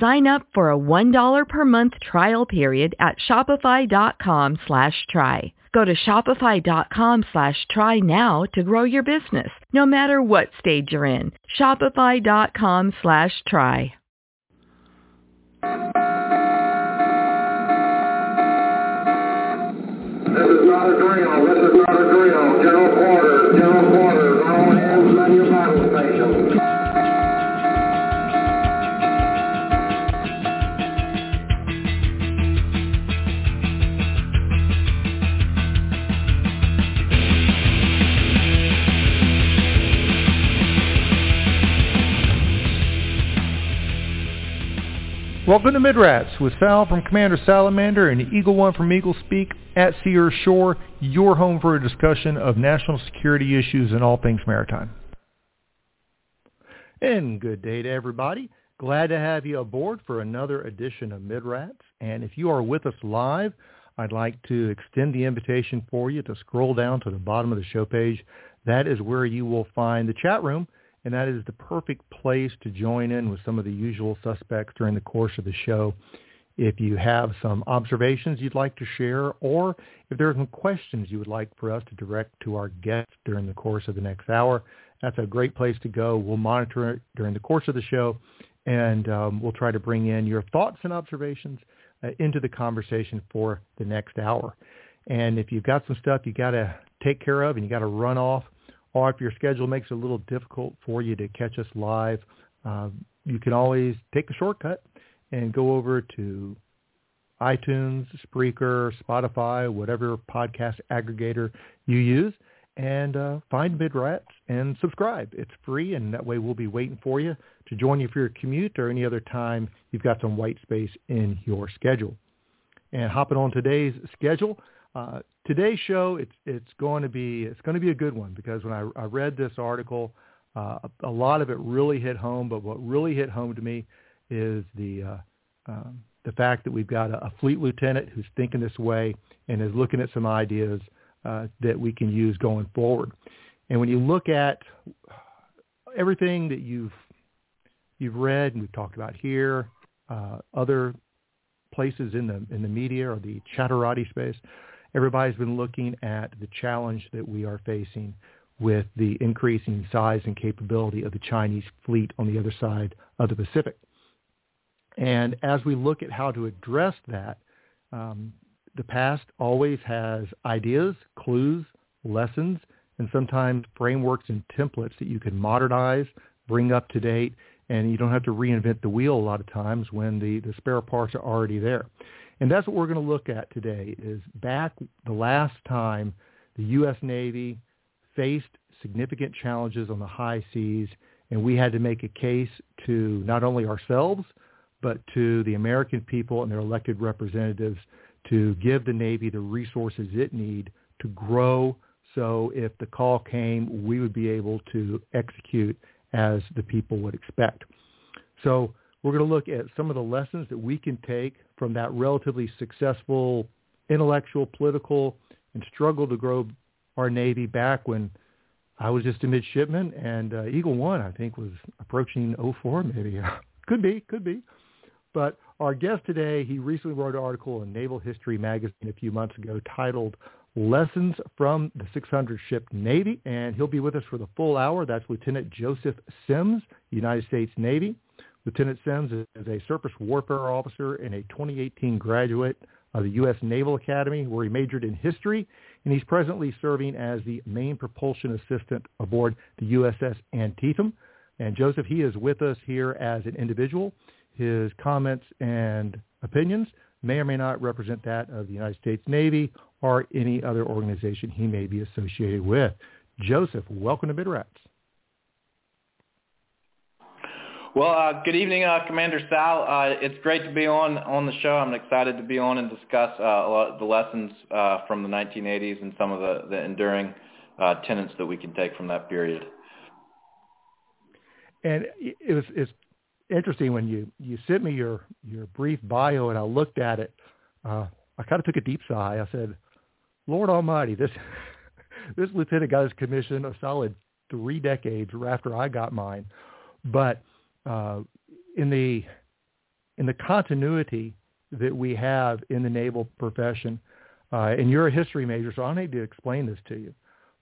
Sign up for a $1 per month trial period at shopify.com slash try. Go to shopify.com slash try now to grow your business, no matter what stage you're in. Shopify.com slash try. This is a drill. This is a drill. General quarters. Welcome to Midrats with Sal from Commander Salamander and Eagle One from Eagle Speak at Sea or Shore, your home for a discussion of national security issues and all things maritime. And good day to everybody. Glad to have you aboard for another edition of Midrats. And if you are with us live, I'd like to extend the invitation for you to scroll down to the bottom of the show page. That is where you will find the chat room and that is the perfect place to join in with some of the usual suspects during the course of the show. If you have some observations you'd like to share, or if there are some questions you would like for us to direct to our guests during the course of the next hour, that's a great place to go. We'll monitor it during the course of the show, and um, we'll try to bring in your thoughts and observations uh, into the conversation for the next hour. And if you've got some stuff you got to take care of and you got to run off, or if your schedule makes it a little difficult for you to catch us live, uh, you can always take a shortcut and go over to iTunes, Spreaker, Spotify, whatever podcast aggregator you use, and uh, find Midrats and subscribe. It's free, and that way we'll be waiting for you to join you for your commute or any other time you've got some white space in your schedule. And hopping on today's schedule, uh, today's show, it's it's going to be it's going to be a good one because when I, I read this article, uh, a lot of it really hit home. But what really hit home to me is the uh, um, the fact that we've got a, a, fleet lieutenant who's thinking this way and is looking at some ideas uh, that we can use going forward. And when you look at everything that you've you've read and we've talked about here, uh, other places in the in the media or the chatterati space, everybody's been looking at the challenge that we are facing with the increasing size and capability of the Chinese fleet on the other side of the Pacific. And as we look at how to address that, um, the past always has ideas, clues, lessons, and sometimes frameworks and templates that you can modernize, bring up to date, and you don't have to reinvent the wheel a lot of times when the, the spare parts are already there. And that's what we're going to look at today is back the last time the U.S. Navy faced significant challenges on the high seas, and we had to make a case to not only ourselves, but to the American people and their elected representatives to give the Navy the resources it need to grow so if the call came, we would be able to execute as the people would expect. So we're going to look at some of the lessons that we can take from that relatively successful intellectual, political, and struggle to grow our Navy back when I was just a midshipman and uh, Eagle One, I think, was approaching 04 maybe. could be, could be. But our guest today, he recently wrote an article in Naval History magazine a few months ago titled Lessons from the 600 Ship Navy, and he'll be with us for the full hour. That's Lieutenant Joseph Sims, United States Navy. Lieutenant Sims is a surface warfare officer and a 2018 graduate of the U.S. Naval Academy, where he majored in history, and he's presently serving as the main propulsion assistant aboard the USS Antietam. And Joseph, he is with us here as an individual. his comments and opinions may or may not represent that of the United States Navy or any other organization he may be associated with. Joseph, welcome to MidRats. Well, uh, good evening, uh, Commander Sal. Uh, it's great to be on on the show. I'm excited to be on and discuss uh, the lessons uh, from the 1980s and some of the, the enduring uh, tenets that we can take from that period. And it was it's interesting when you you sent me your your brief bio and I looked at it. I kind of took a deep sigh. I said, "Lord Almighty, this this lieutenant got his commission a solid three decades after I got mine." But uh, in the in the continuity that we have in the naval profession, uh, and you're a history major, so I need to explain this to you.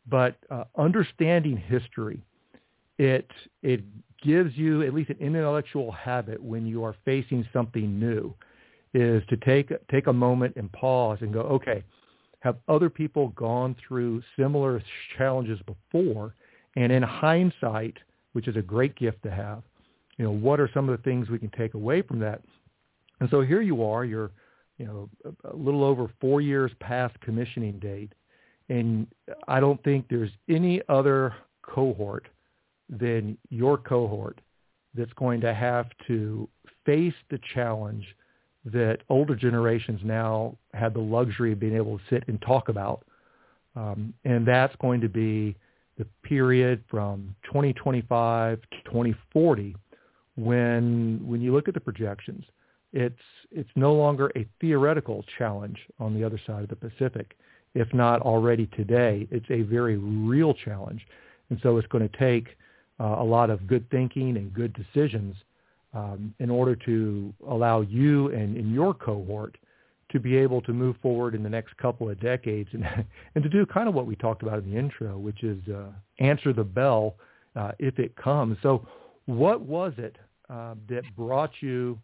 But uh, understanding history, it it gives you at least an intellectual habit when you are facing something new, is to take take a moment and pause and go, okay, have other people gone through similar challenges before? And in hindsight, which is a great gift to have, you know, what are some of the things we can take away from that? And so here you are, you're, you know, a little over four years past commissioning date, and I don't think there's any other cohort than your cohort that's going to have to face the challenge that older generations now have the luxury of being able to sit and talk about. Um, and that's going to be the period from 2025 to 2040 when when you look at the projections, it's it's no longer a theoretical challenge on the other side of the Pacific, if not already today. It's a very real challenge, and so it's going to take uh, a lot of good thinking and good decisions um, in order to allow you and in your cohort to be able to move forward in the next couple of decades and and to do kind of what we talked about in the intro, which is uh, answer the bell uh, if it comes. So, what was it uh, that brought you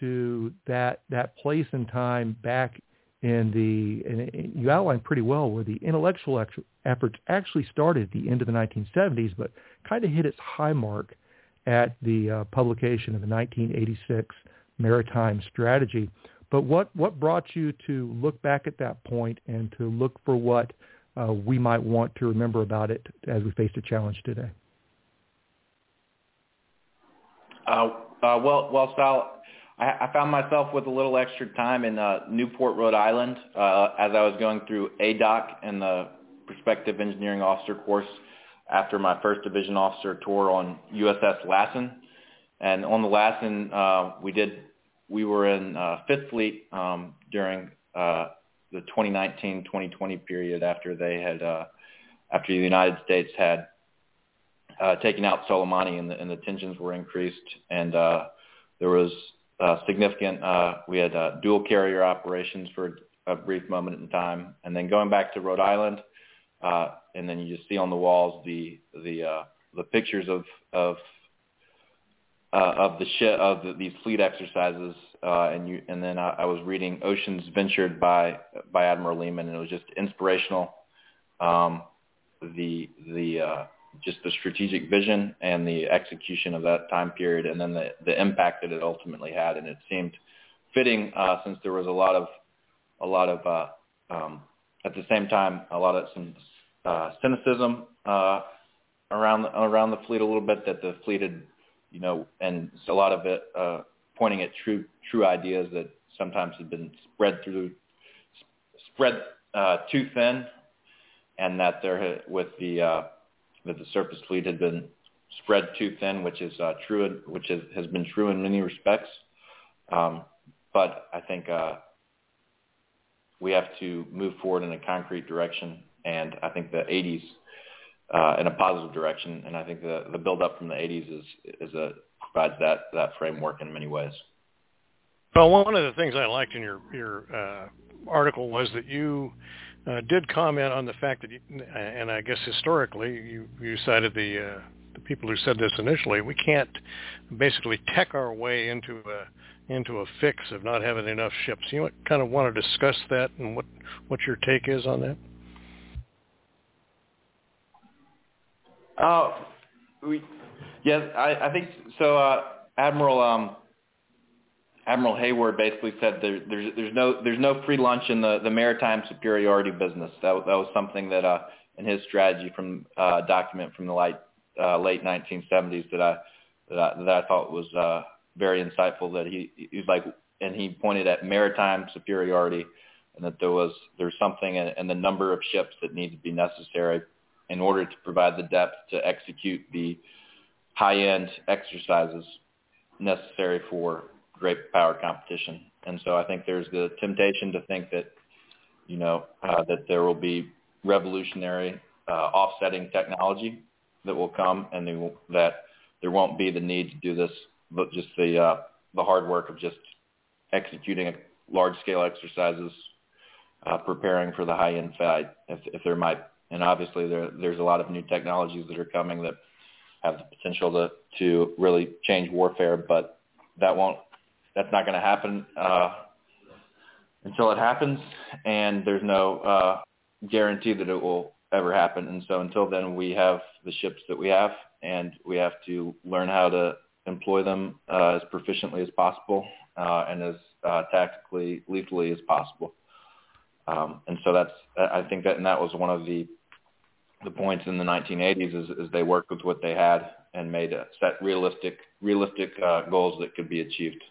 to that that place and time back in the and you outlined pretty well where the intellectual efforts actually started at the end of the 1970s, but kind of hit its high mark at the uh, publication of the 1986 Maritime Strategy. But what what brought you to look back at that point and to look for what uh, we might want to remember about it as we face the challenge today? Uh, uh, well, well, Sal, I, I found myself with a little extra time in uh, Newport, Rhode Island, uh, as I was going through ADOC and the Prospective Engineering Officer course after my first division officer tour on USS Lassen. And on the Lassen, uh, we did we were in uh, Fifth Fleet um, during uh, the 2019-2020 period after they had uh, after the United States had uh, taking out Soleimani and the, and the tensions were increased and uh, there was uh, significant, uh, we had uh, dual carrier operations for a brief moment in time and then going back to Rhode Island uh, and then you just see on the walls the, the, uh, the pictures of, of, uh, of the ship, of the, these fleet exercises uh, and you, and then I, I was reading Oceans Ventured by, by Admiral Lehman and it was just inspirational. Um, the, the, uh, just the strategic vision and the execution of that time period, and then the the impact that it ultimately had. And it seemed fitting uh, since there was a lot of a lot of uh, um, at the same time a lot of some uh, cynicism uh, around around the fleet a little bit that the fleet had you know and a lot of it uh, pointing at true true ideas that sometimes had been spread through spread uh, too thin, and that there with the uh, that the surface fleet had been spread too thin, which is uh, true, which is, has been true in many respects. Um, but I think uh, we have to move forward in a concrete direction, and I think the 80s uh, in a positive direction, and I think the the build up from the 80s is is a provides that that framework in many ways. Well, one of the things I liked in your your uh, article was that you uh, did comment on the fact that, you, and I guess historically, you, you cited the uh, the people who said this initially. We can't basically tech our way into a into a fix of not having enough ships. You kind of want to discuss that and what what your take is on that. Uh, we, yes, I, I think so. Uh, Admiral um, Admiral Hayward basically said there, there's there's no there's no free lunch in the the maritime superiority business. That that was something that uh in his strategy from uh document from the late uh, late 1970s that I that I, that I thought was uh very insightful. That he he was like and he pointed at maritime superiority and that there was there's something in, in the number of ships that need to be necessary in order to provide the depth to execute the high-end exercises necessary for great power competition. And so I think there's the temptation to think that, you know, uh, that there will be revolutionary uh, offsetting technology that will come and will, that there won't be the need to do this, but just the, uh, the hard work of just executing large-scale exercises, uh, preparing for the high-end fight if, if there might. And obviously there, there's a lot of new technologies that are coming that have the potential to, to really change warfare, but that won't that's not going to happen uh, until it happens, and there's no uh, guarantee that it will ever happen. And so until then, we have the ships that we have, and we have to learn how to employ them uh, as proficiently as possible uh, and as uh, tactically lethally as possible. Um, and so that's I think that and that was one of the the points in the 1980s is, is they worked with what they had and made a, set realistic realistic uh, goals that could be achieved.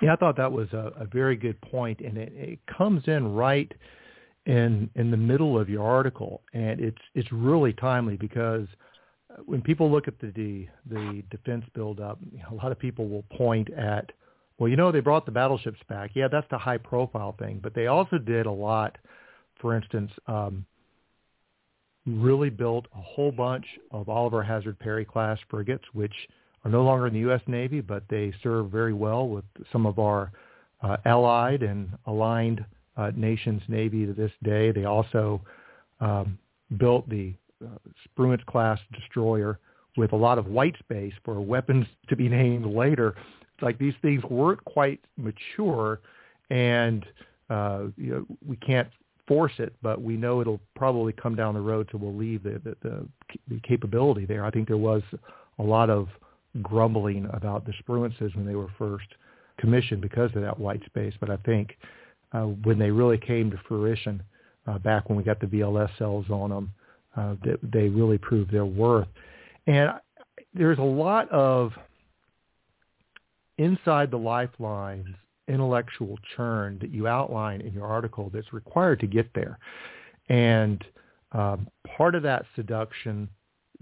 Yeah, I thought that was a, a very good point, and it, it comes in right in in the middle of your article, and it's it's really timely because when people look at the the defense buildup, a lot of people will point at, well, you know, they brought the battleships back. Yeah, that's the high profile thing, but they also did a lot. For instance, um, really built a whole bunch of Oliver Hazard Perry class frigates, which are no longer in the U.S. Navy, but they serve very well with some of our uh, allied and aligned uh, nations' Navy to this day. They also um, built the uh, Spruance class destroyer with a lot of white space for weapons to be named later. It's like these things weren't quite mature, and uh, you know, we can't force it, but we know it'll probably come down the road, so we'll leave the, the, the, the capability there. I think there was a lot of grumbling about the Spruances when they were first commissioned because of that white space. But I think uh, when they really came to fruition, uh, back when we got the VLS cells on them, uh, they, they really proved their worth. And there's a lot of inside the lifelines intellectual churn that you outline in your article that's required to get there. And um, part of that seduction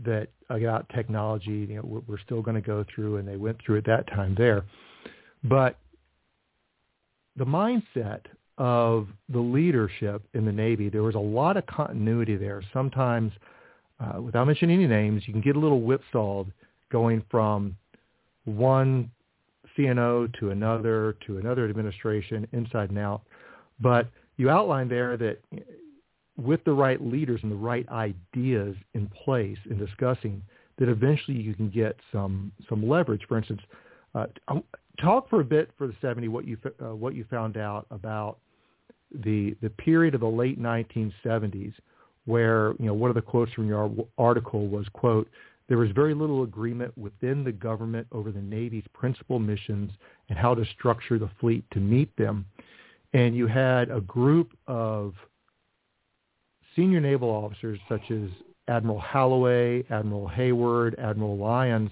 that about technology, you know, we're still going to go through, and they went through at that time there. But the mindset of the leadership in the Navy, there was a lot of continuity there. Sometimes, uh, without mentioning any names, you can get a little whipsawed going from one CNO to another to another administration, inside and out. But you outlined there that with the right leaders and the right ideas in place in discussing, that eventually you can get some some leverage. For instance, uh, talk for a bit for the 70 what you uh, what you found out about the the period of the late 1970s, where you know one of the quotes from your article was quote there was very little agreement within the government over the Navy's principal missions and how to structure the fleet to meet them. And you had a group of senior naval officers such as Admiral Holloway, Admiral Hayward, Admiral Lyons,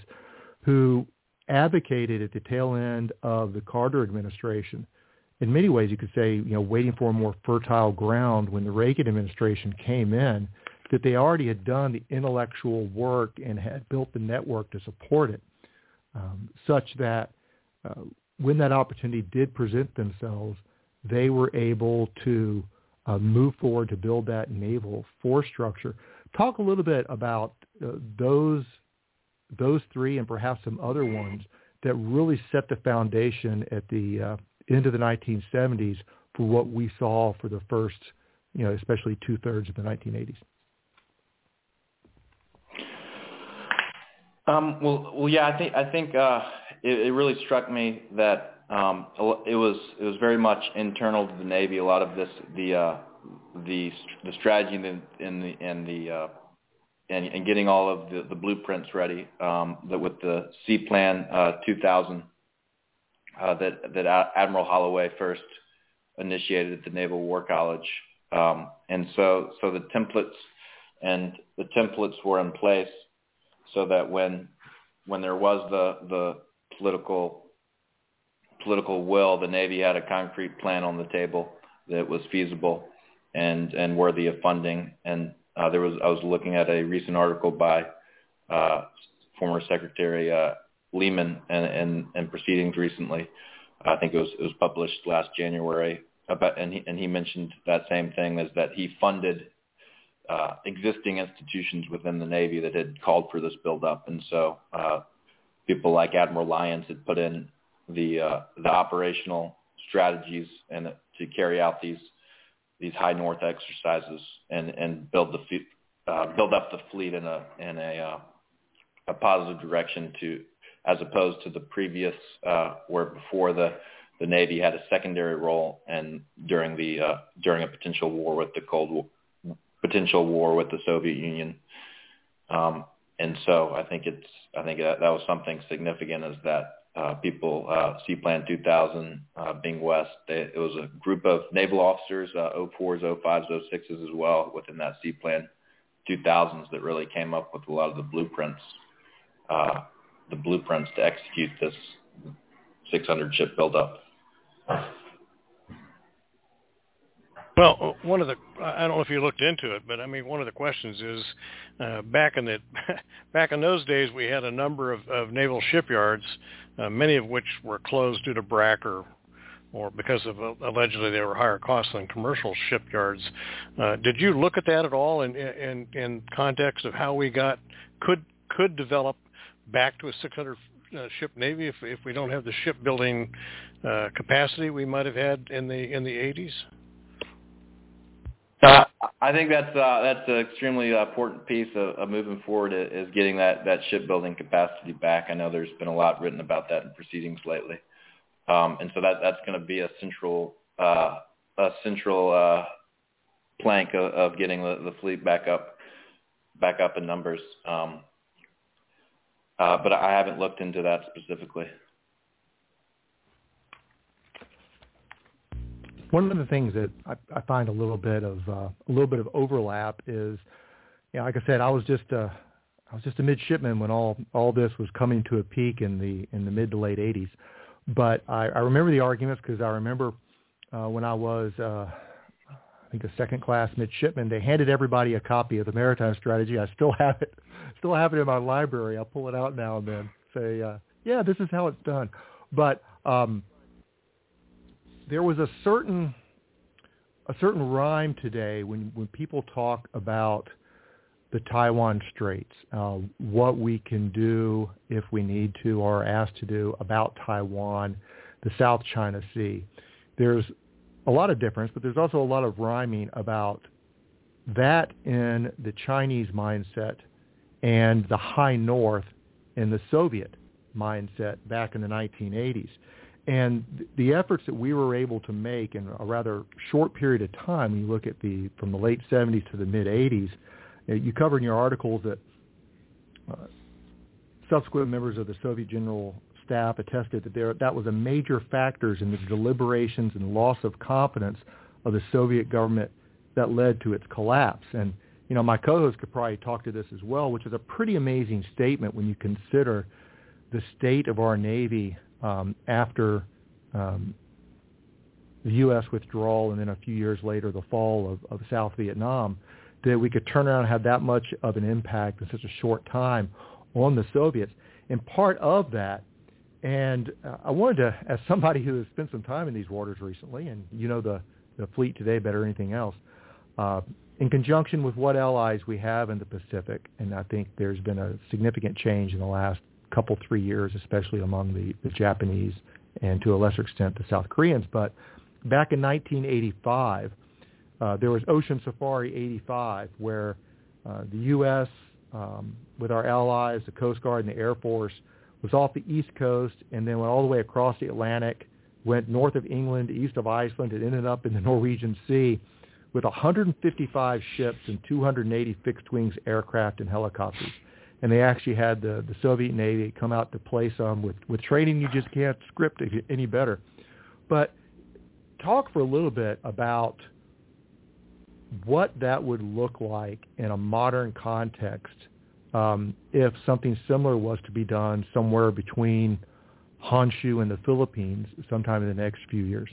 who advocated at the tail end of the Carter administration. In many ways, you could say, you know, waiting for a more fertile ground when the Reagan administration came in, that they already had done the intellectual work and had built the network to support it, um, such that uh, when that opportunity did present themselves, they were able to uh, move forward to build that naval force structure. Talk a little bit about uh, those those three and perhaps some other ones that really set the foundation at the uh, end of the 1970s for what we saw for the first, you know, especially two thirds of the 1980s. Um, well, well, yeah, I think I think uh, it, it really struck me that um, it was it was very much internal to the Navy. A lot of this the uh, the the strategy in the in the, in the uh, and, and getting all of the, the blueprints ready um, that with the Seaplan uh, 2000 uh, that that Admiral Holloway first initiated at the Naval War College, um, and so so the templates and the templates were in place so that when when there was the the political political will, the Navy had a concrete plan on the table that was feasible and and worthy of funding. And uh, there was I was looking at a recent article by uh, former Secretary uh, Lehman and, and and proceedings recently. I think it was it was published last January about and he and he mentioned that same thing as that he funded uh, existing institutions within the Navy that had called for this buildup, and so uh, people like Admiral Lyons had put in the uh, the operational strategies and to carry out these these high north exercises and and build the uh, build up the fleet in a in a uh, a positive direction to as opposed to the previous uh, where before the the Navy had a secondary role and during the uh, during a potential war with the Cold potential war with the Soviet Union. Um, and so I think it's I think that, that was something significant is that uh, people uh, Seaplan 2000 uh, being West. They, it was a group of naval officers, uh, 04s, 05s, 06s as well within that Seaplan 2000s that really came up with a lot of the blueprints, uh, the blueprints to execute this 600 ship buildup. Well, one of the I don't know if you looked into it, but I mean one of the questions is uh, back in the back in those days we had a number of, of naval shipyards, uh, many of which were closed due to BRAC or or because of uh, allegedly they were higher cost than commercial shipyards. Uh, did you look at that at all in, in in context of how we got could could develop back to a 600 uh, ship navy if if we don't have the shipbuilding uh, capacity we might have had in the in the 80s? Uh, I think that's uh, that's an extremely important piece of, of moving forward is getting that that shipbuilding capacity back. I know there's been a lot written about that in proceedings lately, um, and so that that's going to be a central uh, a central uh, plank of, of getting the, the fleet back up back up in numbers. Um, uh, but I haven't looked into that specifically. One of the things that I, I find a little bit of uh, a little bit of overlap is, you know, like I said, I was just uh, I was just a midshipman when all all this was coming to a peak in the in the mid to late 80s. But I, I remember the arguments because I remember uh, when I was uh, I think a second class midshipman, they handed everybody a copy of the maritime strategy. I still have it, still have it in my library. I'll pull it out now and then. Say, uh, yeah, this is how it's done. But um, there was a certain a certain rhyme today when when people talk about the Taiwan Straits, uh, what we can do if we need to or are asked to do about Taiwan, the South China Sea. There's a lot of difference, but there's also a lot of rhyming about that in the Chinese mindset and the high north in the Soviet mindset back in the 1980s. And the efforts that we were able to make in a rather short period of time, you look at the from the late 70s to the mid 80s, you cover in your articles that uh, subsequent members of the Soviet General Staff attested that there, that was a major factors in the deliberations and loss of confidence of the Soviet government that led to its collapse. And you know, my co-host could probably talk to this as well, which is a pretty amazing statement when you consider the state of our Navy um, after um, the U.S. withdrawal and then a few years later the fall of, of South Vietnam, that we could turn around and have that much of an impact in such a short time on the Soviets. And part of that, and uh, I wanted to, as somebody who has spent some time in these waters recently, and you know the, the fleet today better than anything else, uh, in conjunction with what allies we have in the Pacific, and I think there's been a significant change in the last couple three years, especially among the, the Japanese and to a lesser extent the South Koreans. But back in 1985, uh, there was Ocean Safari 85, where uh, the U.S. Um, with our allies, the Coast Guard and the Air Force, was off the East Coast and then went all the way across the Atlantic, went north of England, east of Iceland, and ended up in the Norwegian Sea with 155 ships and 280 fixed wings aircraft and helicopters. And they actually had the, the Soviet Navy come out to play some with, with training you just can't script it any better. But talk for a little bit about what that would look like in a modern context um, if something similar was to be done somewhere between Honshu and the Philippines sometime in the next few years.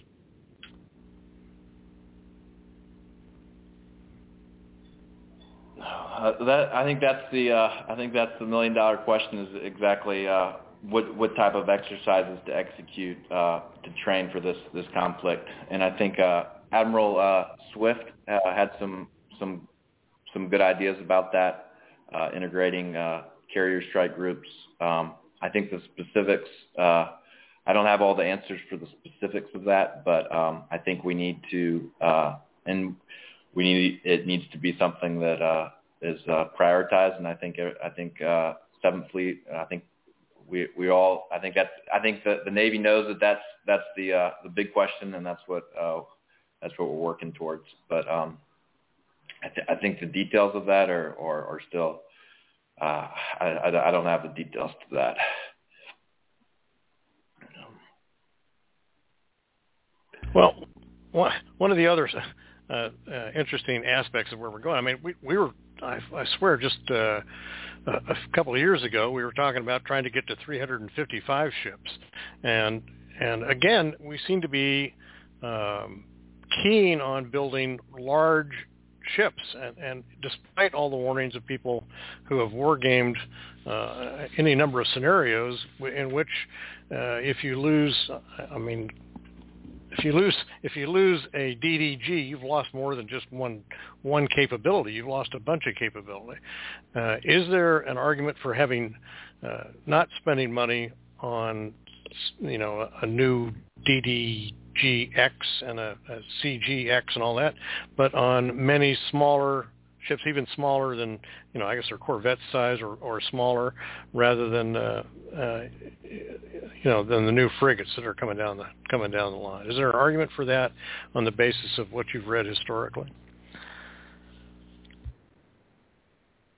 Uh, that I think that's the uh, I think that's the million dollar question is exactly uh, what what type of exercises to execute uh, to train for this this conflict. And I think uh, Admiral uh, Swift uh, had some some some good ideas about that, uh, integrating uh, carrier strike groups. Um, I think the specifics. Uh, I don't have all the answers for the specifics of that, but um, I think we need to uh, and we need it needs to be something that uh, is uh, prioritized. And I think I think uh, Seventh Fleet. I think we we all I think that's I think the the Navy knows that that's that's the uh, the big question, and that's what uh, that's what we're working towards. But um, I, th- I think the details of that are are, are still uh, I, I I don't have the details to that. Well, one one of the other uh, uh, interesting aspects of where we're going. I mean, we we were I, I swear just uh, a couple of years ago we were talking about trying to get to 355 ships, and and again we seem to be um, keen on building large ships, and, and despite all the warnings of people who have wargamed uh, any number of scenarios in which uh, if you lose, I mean, if you lose if you lose a DDG, you've lost more than just one one capability. You've lost a bunch of capability. Uh, is there an argument for having uh, not spending money on you know a, a new DDGX and a, a CGX and all that, but on many smaller ships even smaller than you know I guess they're Corvette size or, or smaller rather than uh, uh, you know than the new frigates that are coming down the coming down the line. Is there an argument for that on the basis of what you've read historically?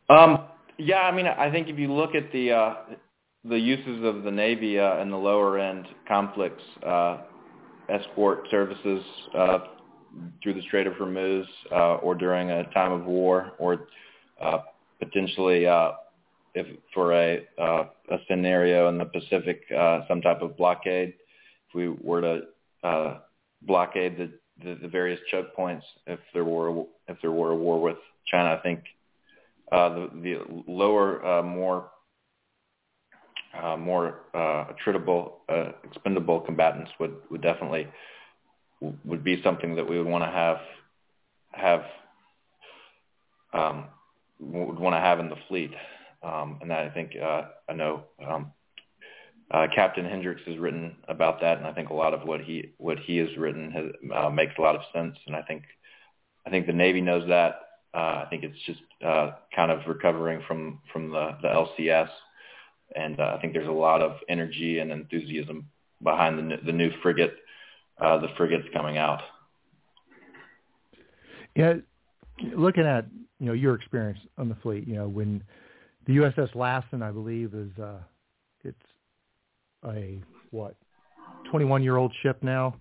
Um, yeah, I mean I think if you look at the uh, the uses of the Navy uh, in the lower end conflicts, uh, escort services, uh, through the Strait of Hormuz uh, or during a time of war or uh, potentially uh, if for a, uh, a scenario in the Pacific, uh, some type of blockade, if we were to uh, blockade the, the, the various choke points, if there were if there were a war with China, I think uh, the, the lower, uh, more uh, more uh, attritable, uh, expendable combatants would, would definitely would be something that we would want to have have um, would want to have in the fleet, um, and I think uh, I know um, uh, Captain Hendrix has written about that, and I think a lot of what he what he has written has, uh, makes a lot of sense, and I think I think the Navy knows that. Uh, I think it's just uh, kind of recovering from from the, the LCS, and uh, I think there's a lot of energy and enthusiasm behind the, the new frigate uh, the frigates coming out. Yeah, looking at you know your experience on the fleet, you know when the USS Lassen, I believe, is uh, it's a what 21 year old ship now.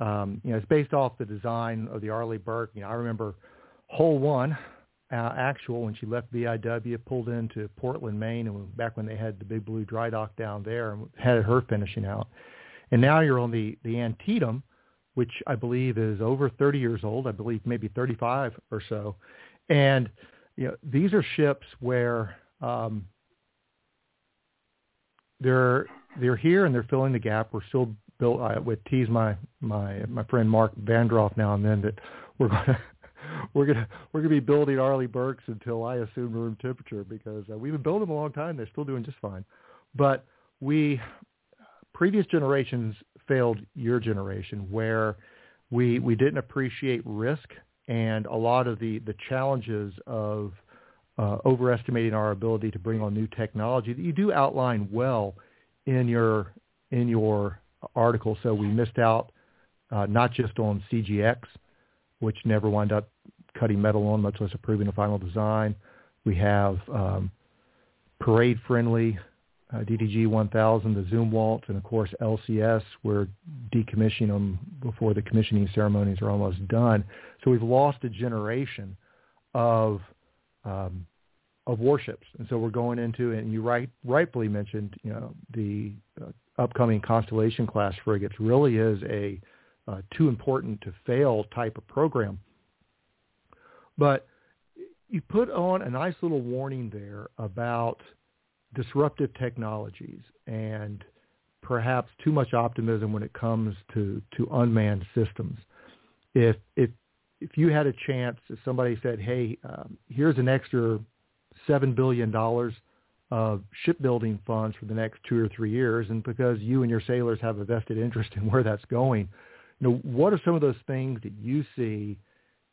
Um, you know, it's based off the design of the Arleigh Burke. You know, I remember Hull One uh, actual when she left BIW, pulled into Portland, Maine, and back when they had the Big Blue dry dock down there, and had her finishing out. And now you're on the, the Antietam, which I believe is over 30 years old. I believe maybe 35 or so. And you know, these are ships where um, they're they're here and they're filling the gap. We're still built. I would tease my my my friend Mark Vandroff now and then that we're going to we're gonna we're gonna be building Arleigh Burkes until I assume room temperature because uh, we've been building them a long time. They're still doing just fine, but we previous generations failed your generation where we we didn't appreciate risk and a lot of the the challenges of uh, overestimating our ability to bring on new technology that you do outline well in your in your article. So we missed out uh, not just on CGX, which never wound up cutting metal on, much less approving a final design. We have um, parade-friendly uh, DDG 1000, the Zumwalt, and of course LCS. We're decommissioning them before the commissioning ceremonies are almost done. So we've lost a generation of um, of warships, and so we're going into. And you right rightfully mentioned, you know, the uh, upcoming Constellation class frigates really is a uh, too important to fail type of program. But you put on a nice little warning there about disruptive technologies and perhaps too much optimism when it comes to, to unmanned systems. If if if you had a chance, if somebody said, "Hey, um, here's an extra seven billion dollars of shipbuilding funds for the next two or three years, and because you and your sailors have a vested interest in where that's going, you know, what are some of those things that you see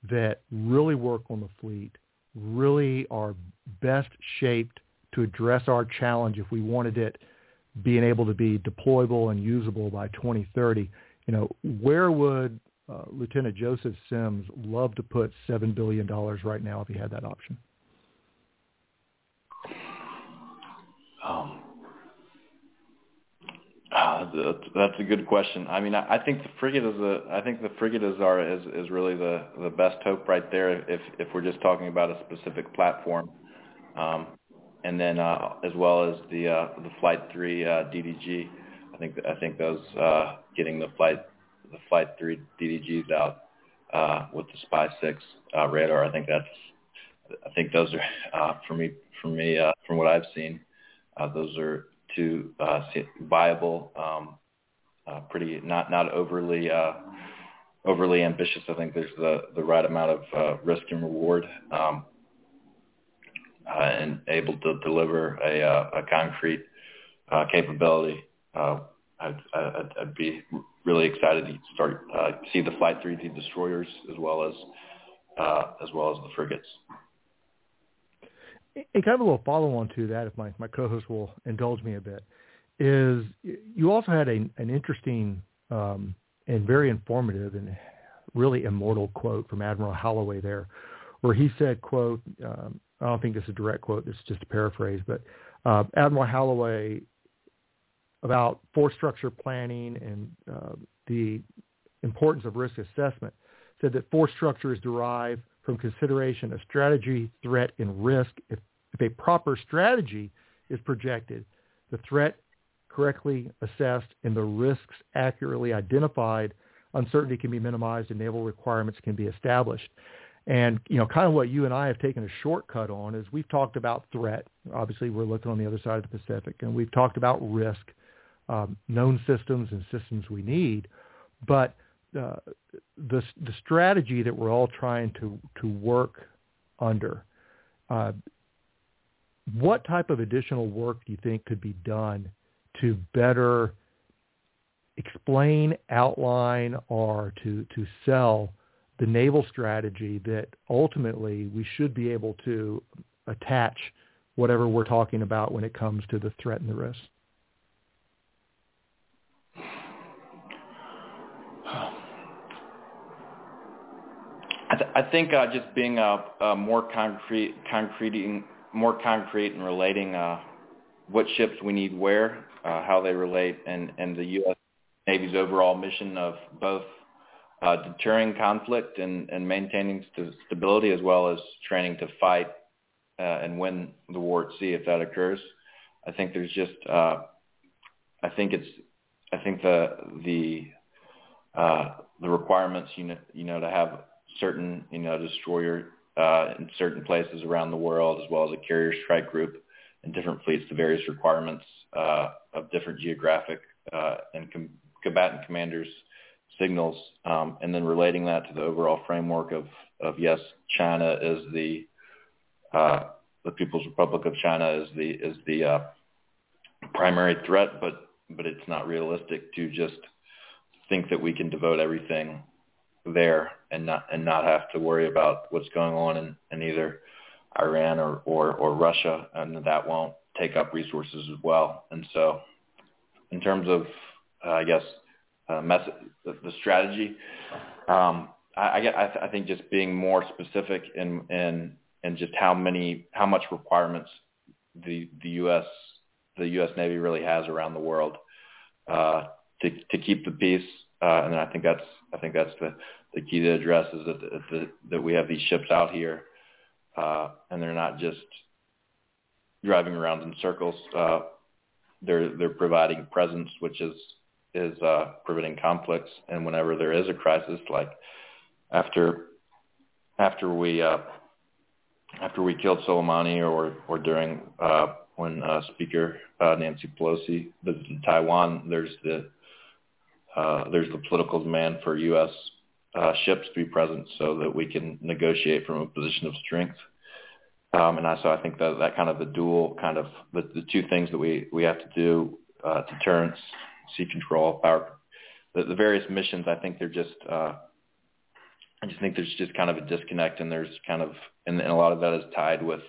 that really work on the fleet, really are best shaped to address our challenge if we wanted it being able to be deployable and usable by 2030? You know, where would uh, Lieutenant Joseph Sims love to put $7 billion right now if he had that option? Um, uh, that's a good question. I mean, I, I think the frigate is a. I think the frigate is our is, is really the the best hope right there. If if we're just talking about a specific platform, um, and then uh, as well as the uh, the Flight Three uh, DDG, I think I think those uh, getting the flight the Flight Three DDGs out uh, with the Spy Six uh, radar. I think that's. I think those are uh, for me for me uh, from what I've seen. Uh, those are two uh, viable, um, uh, pretty not not overly uh, overly ambitious. I think there's the the right amount of uh, risk and reward, um, and able to deliver a uh, concrete uh, capability. Uh, I'd, be really excited to start uh, see the Flight 3D destroyers as well as uh, as well as the frigates. Kind of a little follow-on to that, if my, my co-host will indulge me a bit, is you also had an interesting um, and very informative and really immortal quote from Admiral Holloway there, where he said, quote, um, I don't think this is a direct quote, this is just a paraphrase, but uh, Admiral Holloway about force structure planning and uh, the importance of risk assessment said that force structure is derived from consideration of strategy, threat, and risk. If, if a proper strategy is projected, the threat correctly assessed, and the risks accurately identified, uncertainty can be minimized and naval requirements can be established. And, you know, kind of what you and I have taken a shortcut on is we've talked about threat. Obviously, we're looking on the other side of the Pacific. And we've talked about risk, um, known systems and systems we need. But uh, the the strategy that we're all trying to to work under. Uh, what type of additional work do you think could be done to better explain, outline, or to to sell the naval strategy that ultimately we should be able to attach whatever we're talking about when it comes to the threat and the risk? I, th- I think uh, just being uh, uh, more concrete, concreting, more concrete and relating uh, what ships we need where, how they relate, and, and the U.S. Navy's overall mission of both uh, deterring conflict and, and maintaining st- stability as well as training to fight uh, and win the war at sea if that occurs. I think there's just, uh, I think it's, I think the the uh, the requirements, you know, you know, to have certain, you know, destroyer uh, in certain places around the world, as well as a carrier strike group and different fleets, the various requirements uh, of different geographic uh, and com- combatant commanders signals, um, and then relating that to the overall framework of, of yes, China is the uh, the People's Republic of China is the is the uh, primary threat, but but it's not realistic to just think that we can devote everything there and not and not have to worry about what's going on in, in either Iran or, or, or Russia, and that won't take up resources as well. And so, in terms of, uh, I guess, uh, the, the strategy, um, I, I, get, I, th- I think just being more specific in in and just how many how much requirements the the U.S. the U.S. Navy really has around the world uh, to to keep the peace. Uh, and I think that's I think that's the the key to address is that the, the, that we have these ships out here uh, and they're not just driving around in circles. Uh, they're they're providing presence, which is is uh, preventing conflicts. And whenever there is a crisis, like after after we uh, after we killed Soleimani, or or during uh, when uh, Speaker uh, Nancy Pelosi visited Taiwan, there's the uh, there's the political demand for U.S. Uh, ships to be present so that we can negotiate from a position of strength. Um, and I, so I think that that kind of the dual kind of the, the two things that we, we have to do, uh, deterrence, sea control, power, the, the various missions, I think they're just, uh, I just think there's just kind of a disconnect and there's kind of, and, and a lot of that is tied with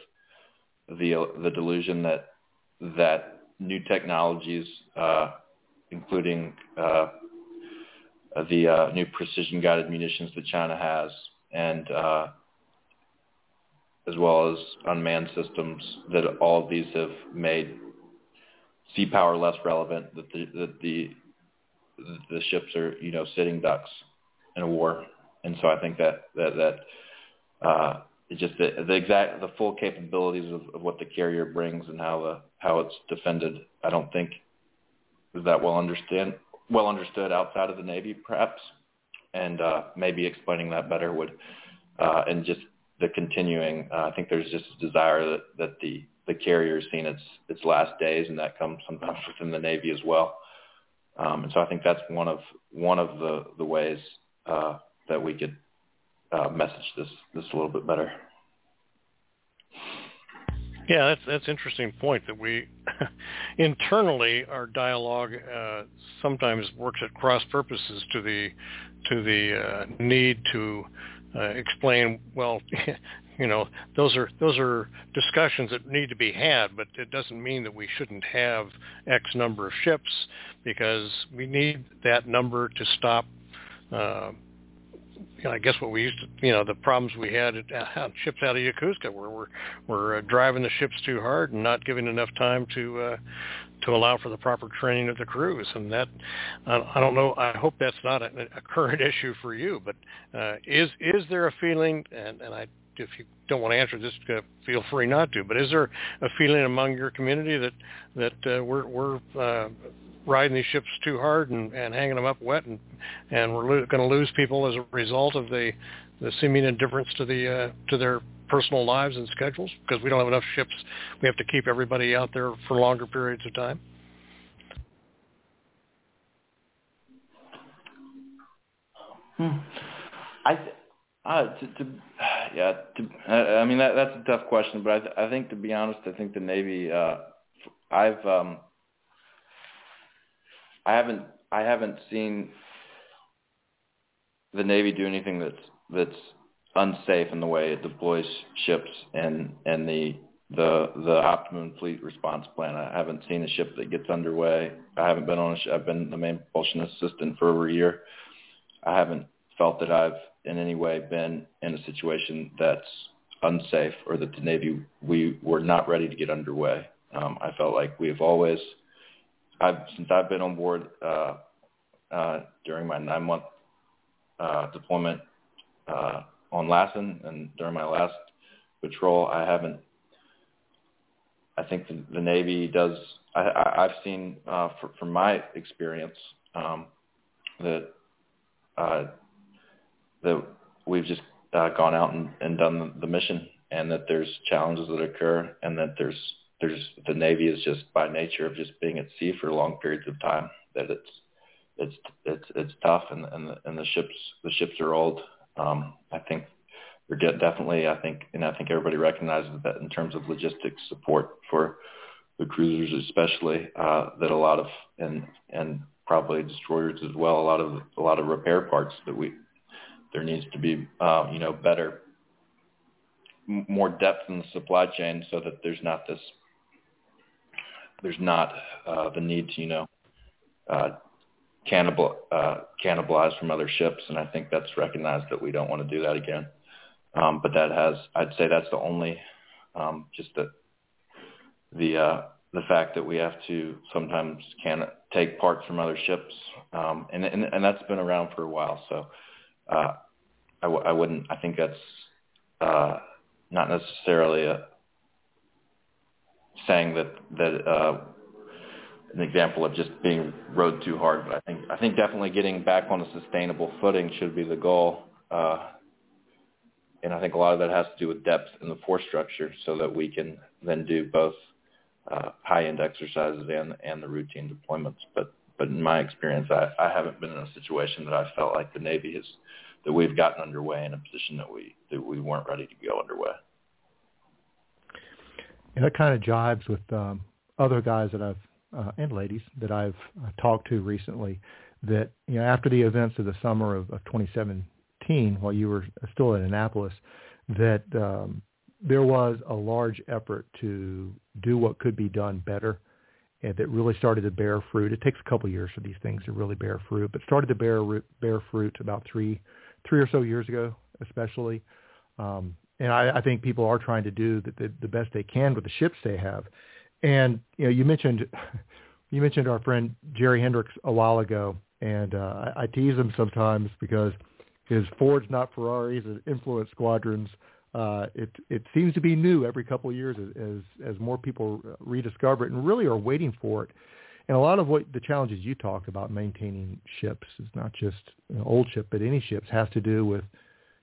the, the delusion that, that new technologies, uh, including, uh, the uh, new precision guided munitions that China has and uh, as well as unmanned systems, that all of these have made sea power less relevant, that the, that the, the ships are, you know, sitting ducks in a war. And so I think that, that, that, uh, it just the, the exact, the full capabilities of, of what the carrier brings and how the, how it's defended, I don't think is that well understand, well understood outside of the Navy, perhaps. And, uh, maybe explaining that better would, uh, and just the continuing. Uh, I think there's just a desire that, that the the carrier is seeing its its last days, and that comes sometimes within the Navy as well. Um, and so I think that's one of one of the the ways uh, that we could uh, message this this a little bit better. Yeah, that's that's interesting point that we internally our dialogue uh, sometimes works at cross purposes to the to the uh, need to uh, explain well you know those are those are discussions that need to be had but it doesn't mean that we shouldn't have x number of ships because we need that number to stop uh, you know, I guess what we used to, you know, the problems we had at, ships out of Yokosuka, where we're we're uh, driving the ships too hard and not giving enough time to uh, to allow for the proper training of the crews. And that, uh, I don't know. I hope that's not a, a current issue for you. But uh, is is there a feeling? And, and I, if you don't want to answer this, uh, feel free not to. But is there a feeling among your community that that uh, we're we're uh, riding these ships too hard and, and hanging them up wet, and and we're lo- going to lose people as a result of the the seeming indifference to the uh, to their personal lives and schedules because we don't have enough ships. We have to keep everybody out there for longer periods of time. Hmm. I, uh, to, to, yeah, to, I mean that that's a tough question, but I, th- I think to be honest, I think the Navy. Uh, I've um, I haven't I haven't seen the Navy do anything that's that's unsafe in the way it deploys ships and and the the the optimum fleet response plan. I haven't seen a ship that gets underway. I haven't been on a ship. I've been the main propulsion assistant for over a year. I haven't felt that I've in any way been in a situation that's unsafe or that the Navy we were not ready to get underway. Um, I felt like we've always I've since I've been on board uh, uh, during my nine month uh, deployment uh, on Lassen and during my last patrol, I haven't. I think the, the Navy does. I, I, I've seen uh, for, from my experience um, that uh, that we've just uh, gone out and, and done the, mission, and that there's challenges that occur, and that there's there's the Navy is just by nature of just being at sea for long periods of time that it's it's it's it's tough and and the, and the ships the ships are old. Um, I think we're definitely I think and I think everybody recognizes that in terms of logistics support for the cruisers especially uh, that a lot of and and probably destroyers as well a lot of a lot of repair parts that we there needs to be uh, you know better more depth in the supply chain so that there's not this there's not uh, the need to, you know, uh, cannibal uh, cannibalized from other ships, and I think that's recognized that we don't want to do that again. Um, but that has, I'd say, that's the only um, just the the uh, the fact that we have to sometimes can take parts from other ships, um, and, and and that's been around for a while. So uh, I, w- I wouldn't. I think that's uh, not necessarily a, saying that that uh, an example of just being rode too hard. But I think I think definitely getting back on a sustainable footing should be the goal. Uh, and I think a lot of that has to do with depth in the force structure, so that we can then do both uh, high-end exercises and and the routine deployments. But but in my experience, I, I haven't been in a situation that I felt like the Navy has that we've gotten underway in a position that we that we weren't ready to go underway. And that kind of jives with um, other guys that I've uh, and ladies that I've uh, talked to recently. That you know, after the events of the summer of, of 2017, while you were still at Annapolis, that um, there was a large effort to do what could be done better and that really started to bear fruit. It takes a couple years for these things to really bear fruit, but started to bear bear fruit about three three or so years ago, especially. Um, and I, I think people are trying to do the, the, the best they can with the ships they have. And you know, you mentioned you mentioned our friend Jerry Hendrix a while ago, and uh, I, I tease him sometimes because his Fords not Ferraris and influence squadrons. Uh, it it seems to be new every couple of years as, as as more people rediscover it and really are waiting for it. And a lot of what the challenges you talked about maintaining ships is not just an old ship, but any ships has to do with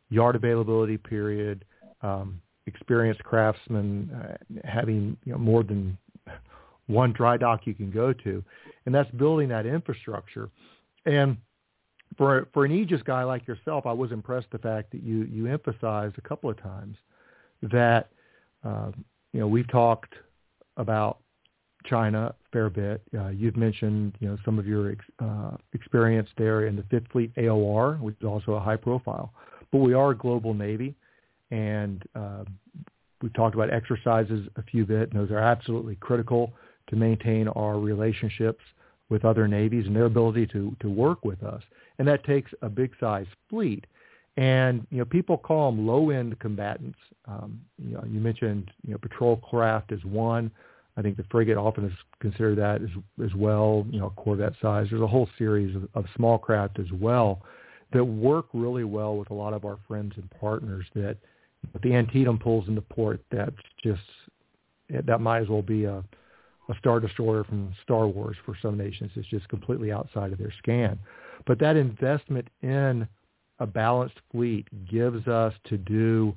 yard availability period, um, experienced craftsmen uh, having you know, more than one dry dock you can go to, and that's building that infrastructure. And for for an Aegis guy like yourself, I was impressed the fact that you you emphasized a couple of times that uh, you know we've talked about China a fair bit. Uh, you've mentioned you know some of your ex, uh, experience there in the Fifth Fleet AOR, which is also a high profile. But we are a global navy, and uh, we've talked about exercises a few bit, and those are absolutely critical to maintain our relationships with other navies and their ability to, to work with us. And that takes a big size fleet. And, you know, people call them low-end combatants. Um, you know, you mentioned, you know, patrol craft is one. I think the frigate often is considered that as, as well, you know, corvette size. There's a whole series of, of small craft as well that work really well with a lot of our friends and partners that if the Antietam pulls into port, that's just, that might as well be a, a Star Destroyer from Star Wars for some nations. It's just completely outside of their scan. But that investment in a balanced fleet gives us to do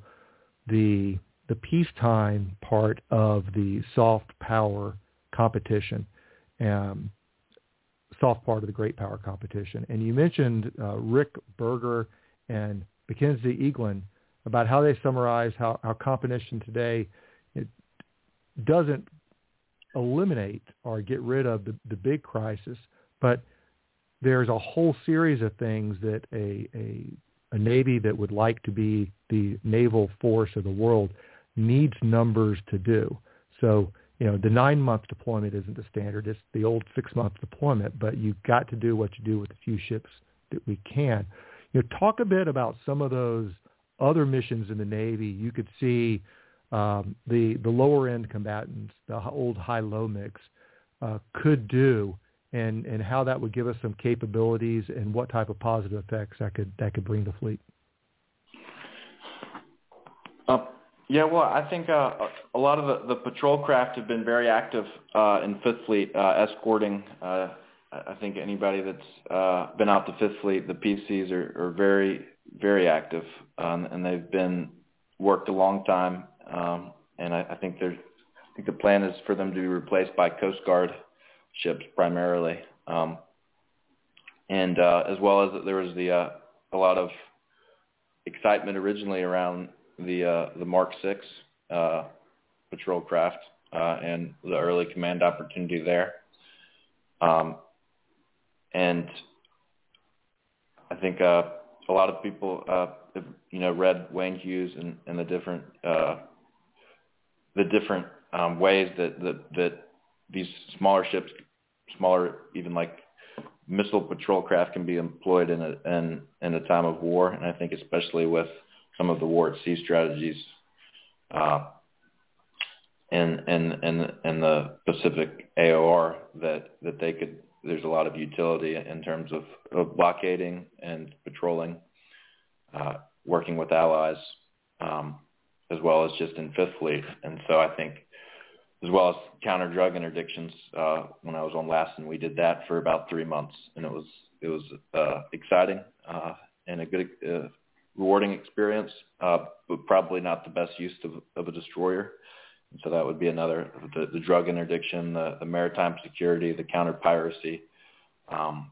the the peacetime part of the soft power competition, um, soft part of the great power competition. And you mentioned uh, Rick Berger and Mackenzie Eaglen about how they summarize how, how competition today it doesn't eliminate or get rid of the, the big crisis, but there's a whole series of things that a, a, a Navy that would like to be the naval force of the world needs numbers to do. So, you know, the nine-month deployment isn't the standard. It's the old six-month deployment, but you've got to do what you do with the few ships that we can. You know, talk a bit about some of those other missions in the Navy. You could see um, the the lower end combatants, the old high low mix, uh, could do, and and how that would give us some capabilities and what type of positive effects that could that could bring to fleet. Uh, yeah, well, I think uh, a lot of the, the patrol craft have been very active uh, in Fifth Fleet, uh, escorting. Uh, I think anybody that's uh, been out to Fifth Fleet, the PCs are, are very, very active, um, and they've been worked a long time um, and I, I think there's, I think the plan is for them to be replaced by Coast Guard ships primarily, um, and uh, as well as there was the uh, a lot of excitement originally around the uh, the Mark Six uh, patrol craft uh, and the early command opportunity there. Um, and I think uh, a lot of people, uh, have, you know, read Wayne Hughes and, and the different uh, the different um, ways that, that that these smaller ships, smaller even like missile patrol craft can be employed in a in, in a time of war, and I think especially with some of the war at sea strategies uh, in in in in the Pacific AOR that that they could. There's a lot of utility in terms of, of blockading and patrolling, uh, working with allies, um, as well as just in Fifth Fleet. And so I think as well as counter drug interdictions. Uh, when I was on Lassen, we did that for about three months, and it was it was uh, exciting uh, and a good, uh, rewarding experience, uh, but probably not the best use of, of a destroyer. And so that would be another the, the drug interdiction, the, the maritime security, the counter piracy, um,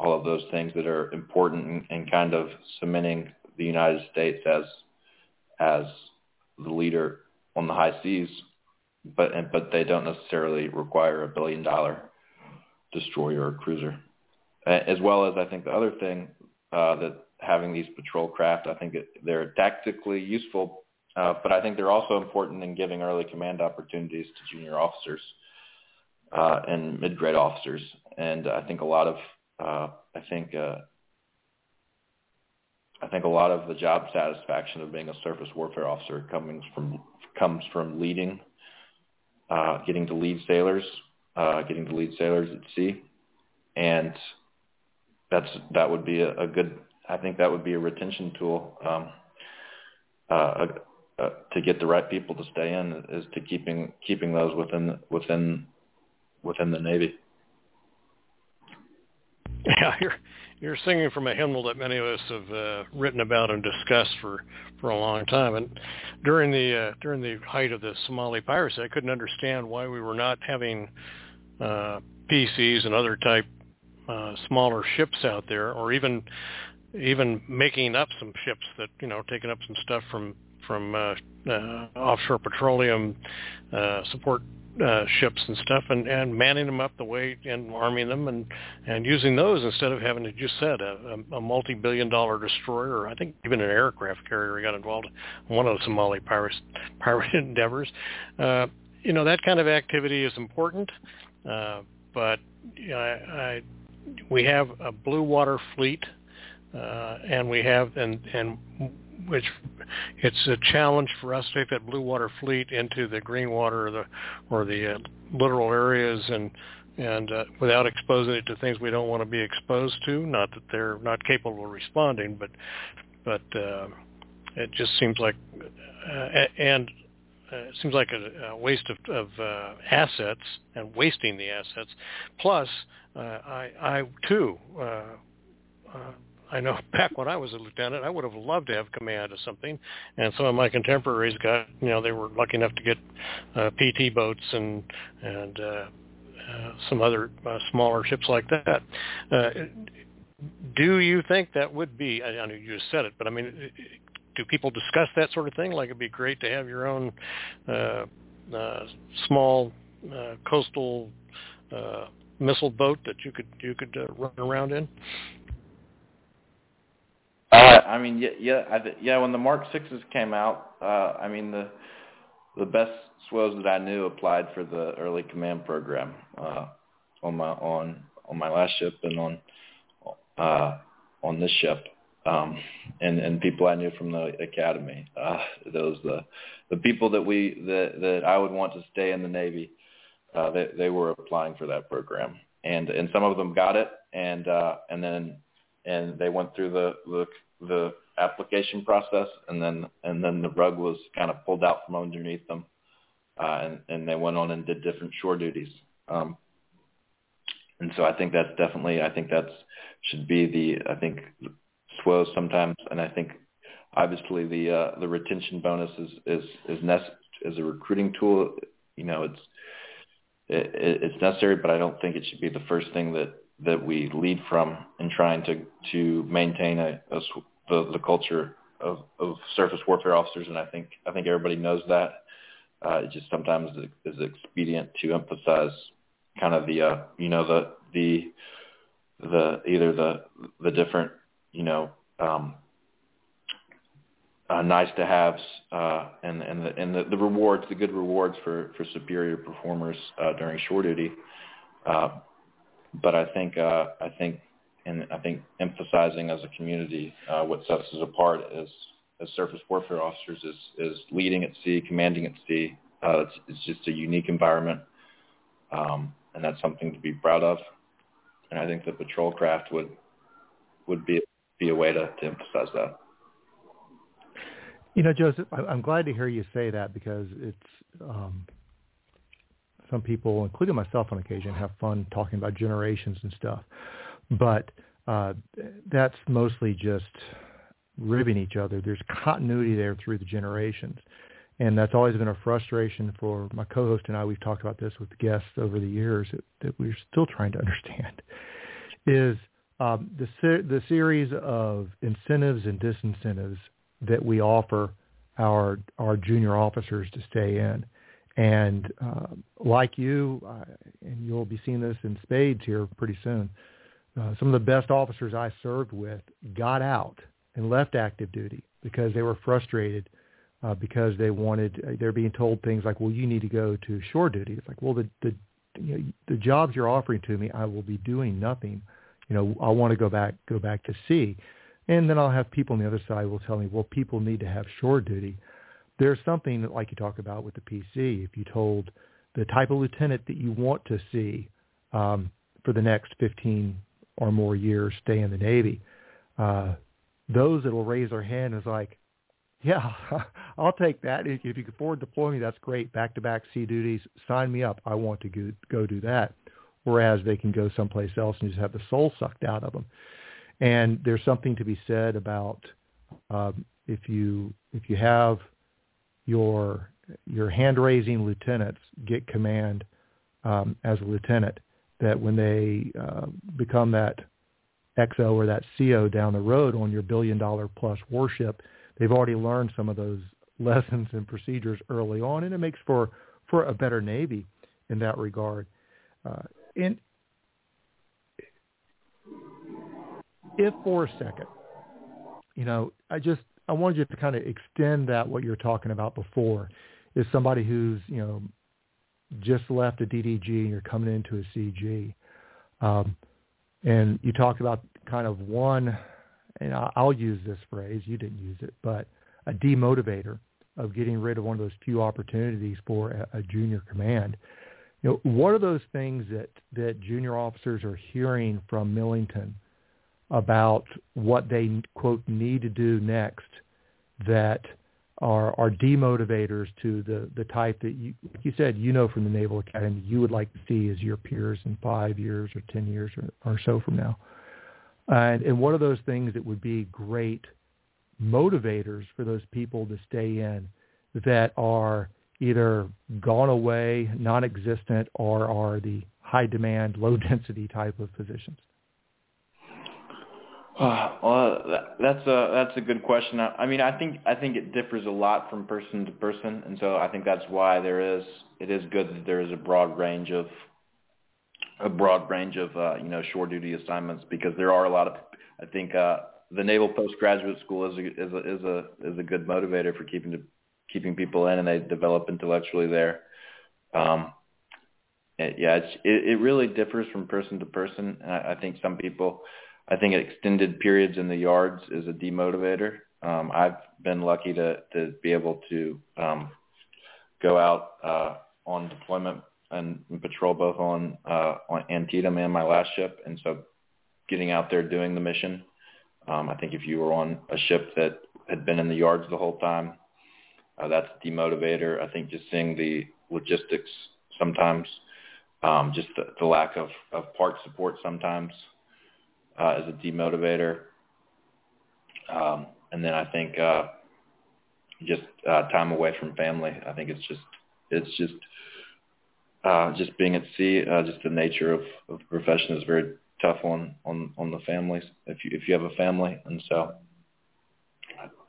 all of those things that are important in kind of cementing the United States as as the leader on the high seas but but they don't necessarily require a billion dollar destroyer or cruiser. As well as I think the other thing uh, that having these patrol craft, I think it, they're tactically useful, uh, but I think they're also important in giving early command opportunities to junior officers uh, and mid-grade officers. And I think a lot of uh, I think uh, I think a lot of the job satisfaction of being a surface warfare officer comes from comes from leading uh, getting to lead sailors, uh, getting to lead sailors at sea, and that's that would be a, a good. I think that would be a retention tool um, uh, uh, to get the right people to stay in is to keeping keeping those within within within the Navy. Yeah, you're you're singing from a hymnal that many of us have uh, written about and discussed for for a long time. And during the uh, during the height of the Somali piracy, I couldn't understand why we were not having uh, PCs and other type uh, smaller ships out there, or even even making up some ships that you know taking up some stuff from from uh, uh, offshore petroleum uh, support uh, ships and stuff and, and manning them up the way and arming them and, and using those instead of having, as you said, a, a multi-billion dollar destroyer I think even an aircraft carrier got involved in one of the Somali pirate, pirate endeavors. Uh, you know, that kind of activity is important, uh, but I, I, we have a blue water fleet uh, and we have and and which it's a challenge for us to take that blue water fleet into the green water or the or the uh, littoral areas and and uh, without exposing it to things we don't want to be exposed to. Not that they're not capable of responding, but but uh, it just seems like uh, and uh, it seems like a, a waste of, of uh, assets and wasting the assets. Plus, uh, I, I too uh, uh, I know back when I was a lieutenant, I would have loved to have command of something, and some of my contemporaries got, you know, they were lucky enough to get uh, PT boats and and uh, uh, some other uh, smaller ships like that. Uh, do you think that would be? I, I know you just said it, but I mean, do people discuss that sort of thing? Like it'd be great to have your own uh, uh, small uh, coastal uh, missile boat that you could you could uh, run around in. Uh, I mean, yeah, yeah, I th- yeah. When the Mark Sixes came out, uh, I mean the the best swells that I knew applied for the early command program uh, on my on on my last ship and on uh, on this ship, um, and and people I knew from the academy. Uh, those the the people that we that that I would want to stay in the Navy. Uh, they they were applying for that program, and and some of them got it, and uh, and then and they went through the the the application process, and then and then the rug was kind of pulled out from underneath them, uh, and and they went on and did different shore duties. Um, and so I think that's definitely I think that's should be the I think SWOs sometimes, and I think obviously the uh, the retention bonus is is is nece- as a recruiting tool. You know, it's it, it's necessary, but I don't think it should be the first thing that that we lead from in trying to to maintain a, a the the culture of of surface warfare officers, and I think I think everybody knows that. Uh, it just sometimes is expedient to emphasize kind of the uh, you know the the the either the the different you know um, uh, nice to haves uh, and and the and the, the rewards the good rewards for for superior performers uh, during shore duty. Uh, but I think uh, I think and I think emphasizing as a community uh, what sets us apart as as surface warfare officers is is leading at sea, commanding at sea. Uh, it's, it's just a unique environment, um, and that's something to be proud of. And I think the patrol craft would would be be a way to, to emphasize that. You know, Joseph, I'm glad to hear you say that because it's um, some people, including myself on occasion, have fun talking about generations and stuff, but uh, that's mostly just ribbing each other. There's continuity there through the generations. And that's always been a frustration for my co-host and I. We've talked about this with guests over the years that, that we're still trying to understand is um, the, the series of incentives and disincentives that we offer our our junior officers to stay in. And uh, like you, uh, and you'll be seeing this in spades here pretty soon, uh, some of the best officers I served with got out and left active duty because they were frustrated uh, because they wanted uh, they're being told things like, well, you need to go to shore duty. It's like, well, the the you know, the jobs you're offering to me, I will be doing nothing. You know, I want to go back go back to sea. And then I'll have people on the other side will tell me, well, people need to have shore duty. There's something that, like you talk about with the PC. If you told the type of lieutenant that you want to see um, for the next 15 or more years stay in the Navy, uh, those that will raise their hand is like, yeah, I'll take that. If, you can to deploy me, that's great. Back-to-back sea duties, sign me up. I want to go, go do that. Whereas they can go someplace else and just have the soul sucked out of them. And there's something to be said about um, if you if you have your your hand raising lieutenants get command um, as a lieutenant, that when they uh, become that XO or that CO down the road on your billion dollar plus warship, they've already learned some of those lessons and procedures early on, and it makes for for a better Navy in that regard. Uh, and if for a second, you know, I just I wanted you to kind of extend that what you're talking about before is somebody who's you know just left a DDG and you're coming into a CG. Um, and you talked about kind of one, and I'll use this phrase, you didn't use it, but a demotivator of getting rid of one of those few opportunities for a, a junior command. You know, what are those things that, that junior officers are hearing from Millington about what they, quote, need to do next that are, are demotivators to the, the type that you, like you said, you know from the Naval Academy, you would like to see as your peers in five years or 10 years or, or so from now. And, and what are those things that would be great motivators for those people to stay in that are either gone away, non-existent, or are the high demand, low density type of positions? Uh, well, that, that's a that's a good question. I, I mean, I think I think it differs a lot from person to person, and so I think that's why there is it is good that there is a broad range of a broad range of uh, you know shore duty assignments because there are a lot of I think uh, the Naval Postgraduate School is a, is a is a is a good motivator for keeping to, keeping people in and they develop intellectually there. Um, it, yeah, it's, it, it really differs from person to person. I, I think some people I think extended periods in the yards is a demotivator. Um, I've been lucky to to be able to um, go out uh, on deployment and, and patrol both on uh, on Antietam and my last ship, and so getting out there doing the mission. Um, I think if you were on a ship that had been in the yards the whole time, uh, that's a demotivator. I think just seeing the logistics sometimes, um, just the, the lack of, of part support sometimes uh, as a demotivator. Um, and then I think uh, just uh, time away from family. I think it's just it's just uh, just being at sea. Uh, just the nature of, of the profession is very tough on on on the families if you if you have a family, and so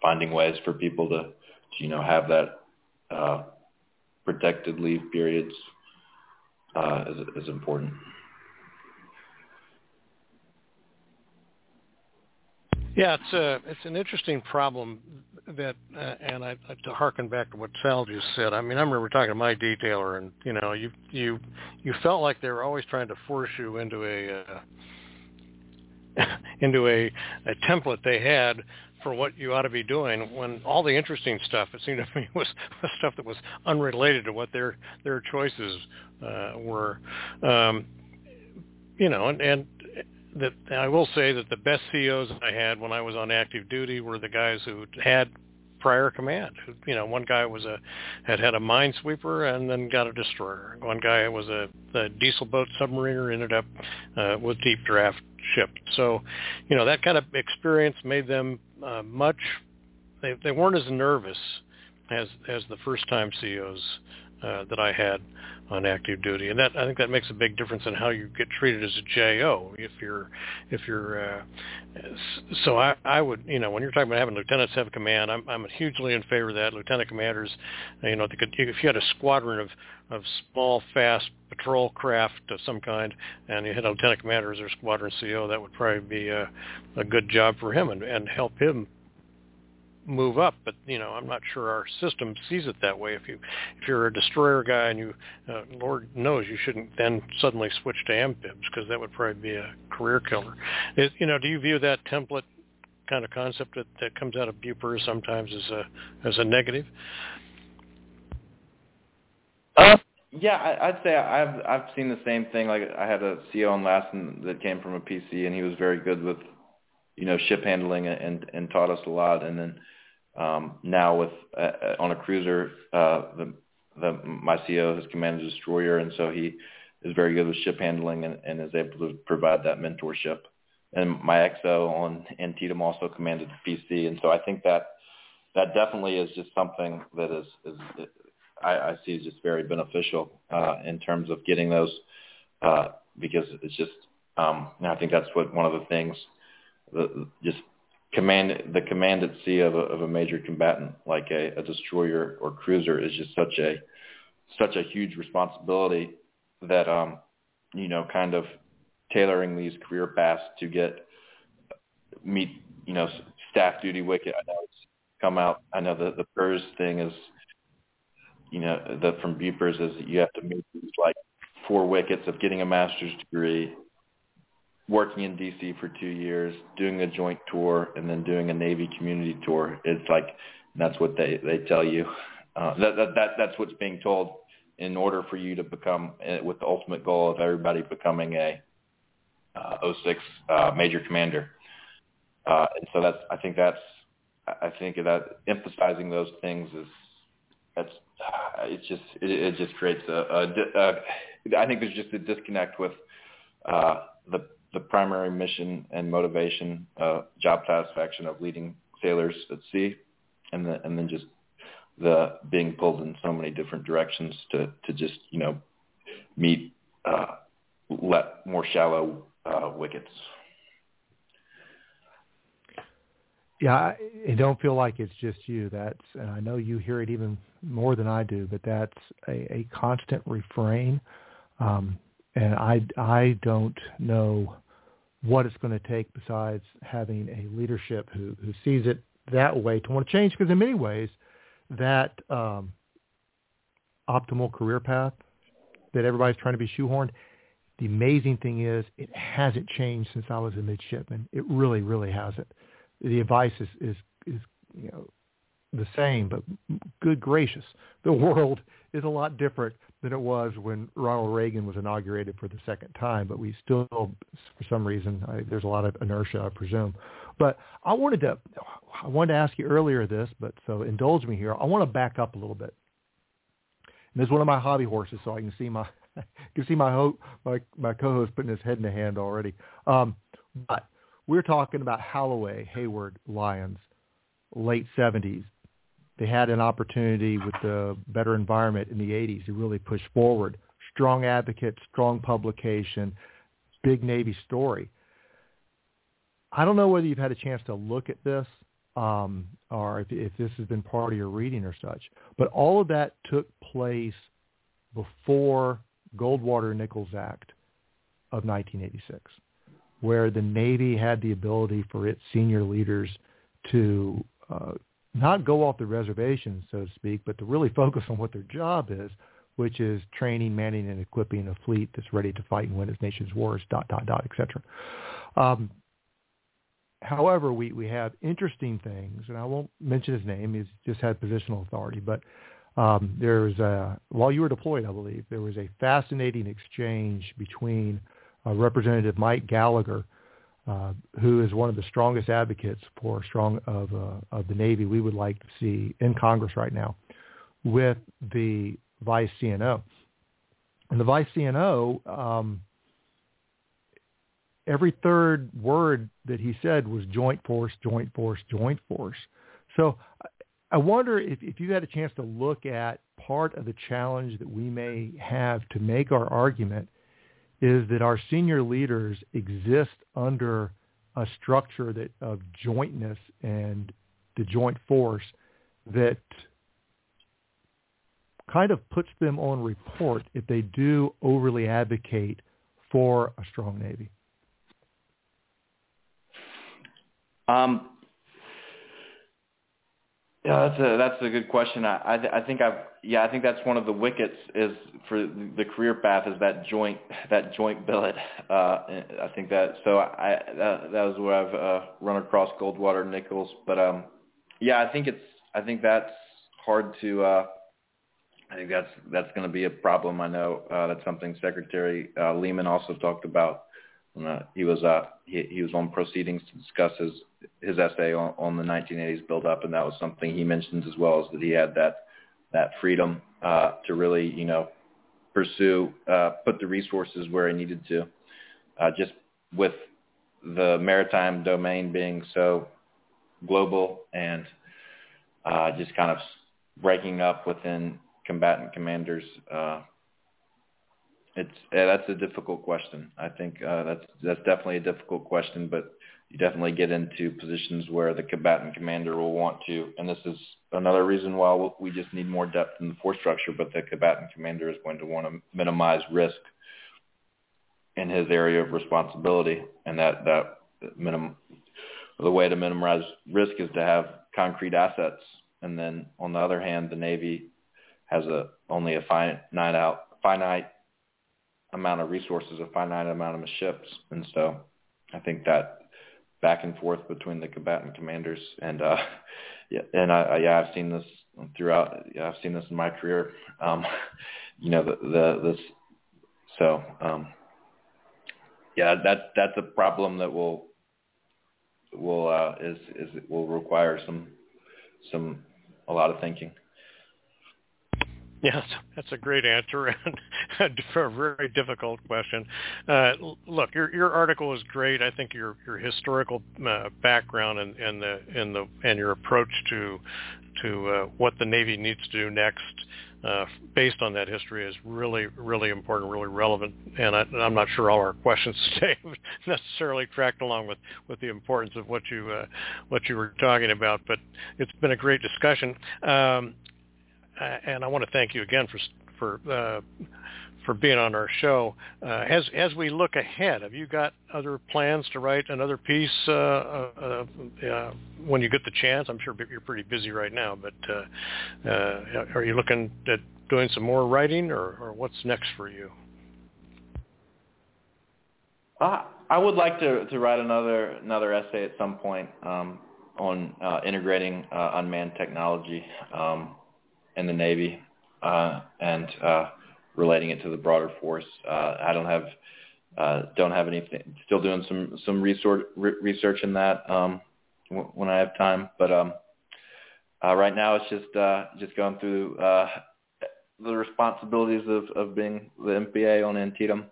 finding ways for people to, to you know have that uh, protected leave periods uh, is is important. Yeah, it's a it's an interesting problem that, uh, and I, to harken back to what Sal just said. I mean, I remember talking to my detailer, and you know, you you you felt like they were always trying to force you into a uh, into a a template they had for what you ought to be doing when all the interesting stuff it seemed to me was, was stuff that was unrelated to what their their choices uh, were um, you know and, and that I will say that the best CEOs I had when I was on active duty were the guys who had prior command. You know, one guy was a had had a minesweeper and then got a destroyer. One guy was a, a diesel boat submariner, ended up uh, with deep draft ship. So, you know, that kind of experience made them uh, much. They they weren't as nervous as as the first time CEOs uh, that I had on active duty, and that I think that makes a big difference in how you get treated as a JO. If you're, if you're, uh, so I, I would, you know, when you're talking about having lieutenants have command, I'm, I'm hugely in favor of that. Lieutenant commanders, you know, could, if you had a squadron of of small, fast patrol craft of some kind, and you had a lieutenant commander as their squadron CO, that would probably be a, a good job for him and, and help him move up, but you know, I'm not sure our system sees it that way. If you if you're a destroyer guy and you, uh, Lord knows, you shouldn't then suddenly switch to amphibs because that would probably be a career killer. You know, do you view that template kind of concept that, that comes out of BUPERS sometimes as a as a negative? Uh, yeah, I, I'd say I've I've seen the same thing. Like I had a CO on Lassen that came from a PC, and he was very good with, you know, ship handling and and taught us a lot. And then um, now with uh, uh, on a cruiser, uh, the, the my CO has commanded a destroyer, and so he is very good with ship handling and, and is able to provide that mentorship. And my XO on Antietam also commanded the PC, and so I think that that definitely is just something that is, is I, I see is just very beneficial uh, in terms of getting those uh, because it's just um, I think that's what one of the things the, just command the command at sea of a, of a major combatant like a, a destroyer or cruiser is just such a such a huge responsibility that um you know kind of tailoring these career paths to get meet you know staff duty wicket. I know it's come out I know the the PERS thing is you know the from BUPERS is you have to meet these like four wickets of getting a master's degree working in DC for two years, doing a joint tour, and then doing a Navy community tour. It's like that's what they they tell you. Uh, that, that that that's what's being told in order for you to become uh, with the ultimate goal of everybody becoming a uh, 06 uh, major commander. Uh, and so that's I think that's I think that emphasizing those things is that's uh, it's just it, it just creates a, a, a I think there's just a disconnect with uh, the the primary mission and motivation, uh, job satisfaction of leading sailors at sea, and, the, and then just the being pulled in so many different directions to, to just, you know, meet uh, let more shallow uh, wickets. Yeah, I, don't feel like it's just you. That's, and I know you hear it even more than I do, but that's a, a constant refrain. Um, and I, I don't know what it's going to take besides having a leadership who, who sees it that way to want to change. Because in many ways, that um, optimal career path that everybody's trying to be shoehorned, the amazing thing is it hasn't changed since I was a midshipman. It really, really hasn't. The advice is, is, is you know, the same, but good gracious, the world is a lot different than it was when Ronald Reagan was inaugurated for the second time. But we still, for some reason, I, there's a lot of inertia, I presume. But I wanted to, I wanted to ask you earlier this, but so indulge me here. I want to back up a little bit. And this is one of my hobby horses, so I can see my, I can see my ho- my my co-host putting his head in the hand already. Um, but we're talking about Holloway, Hayward, Lyons, late 70s, they had an opportunity with the better environment in the 80s to really push forward. Strong advocate, strong publication, big Navy story. I don't know whether you've had a chance to look at this um, or if, if this has been part of your reading or such, but all of that took place before Goldwater-Nichols Act of 1986, where the Navy had the ability for its senior leaders to uh, not go off the reservation, so to speak, but to really focus on what their job is, which is training, manning, and equipping a fleet that's ready to fight and win its nation's wars, dot, dot, dot, etc. Um, however, we, we have interesting things, and I won't mention his name. He's just had positional authority. But um, there was a, while you were deployed, I believe, there was a fascinating exchange between uh, Representative Mike Gallagher, uh, who is one of the strongest advocates for strong of, uh, of the Navy we would like to see in Congress right now, with the vice CNO. And the vice CNO, um, every third word that he said was joint force, joint force, joint force. So I wonder if, if you had a chance to look at part of the challenge that we may have to make our argument is that our senior leaders exist under a structure that of jointness and the joint force that kind of puts them on report if they do overly advocate for a strong Navy? Um, yeah, that's a that's a good question. I I, I think I've yeah I think that's one of the wickets is for the career path is that joint that joint billet. Uh, I think that so I that, that was where I've uh, run across Goldwater Nichols, but um yeah I think it's I think that's hard to uh, I think that's that's going to be a problem. I know uh, that's something Secretary uh, Lehman also talked about. Uh, he was uh, he, he was on proceedings to discuss his his essay on, on the 1980s build up, and that was something he mentioned as well as that he had that that freedom uh, to really you know pursue uh, put the resources where he needed to, uh, just with the maritime domain being so global and uh, just kind of breaking up within combatant commanders? Uh, it's uh, that's a difficult question. I think uh, that's that's definitely a difficult question, but you definitely get into positions where the combatant commander will want to, and this is another reason why we just need more depth in the force structure. But the combatant commander is going to want to minimize risk in his area of responsibility, and that that minimum the way to minimize risk is to have concrete assets, and then on the other hand, the Navy has a only a finite out finite amount of resources, a finite amount of ships, and so I think that back and forth between the combatant commanders and uh, yeah, and I, yeah I've seen this throughout. Yeah, I've seen this in my career. Um, you know the the this so um, yeah that that's a problem that will will uh, is is will require some some a lot of thinking. Yes, that's a great answer and a very difficult question. Uh, look, your your article is great. I think your your historical uh, background and, and the and the and your approach to to uh, what the Navy needs to do next, uh, based on that history, is really really important, really relevant. And, I, am not sure all our questions today necessarily tracked along with with the importance of what you uh, what you were talking about. But it's been a great discussion. Um, and I want to thank you again for for uh, for being on our show. Uh, as as we look ahead, have you got other plans to write another piece uh, uh, uh, when you get the chance? I'm sure you're pretty busy right now, but uh, uh, are you looking at doing some more writing, or, or what's next for you? Uh, I would like to, to write another another essay at some point um, on uh, integrating uh, unmanned technology. Um, in the Navy uh, and uh, relating it to the broader force. Uh, I don't have uh, don't have anything. Still doing some some research research in that um, w- when I have time, but um, uh, right now it's just uh, just going through uh, the responsibilities of, of being the MPA on Antietam,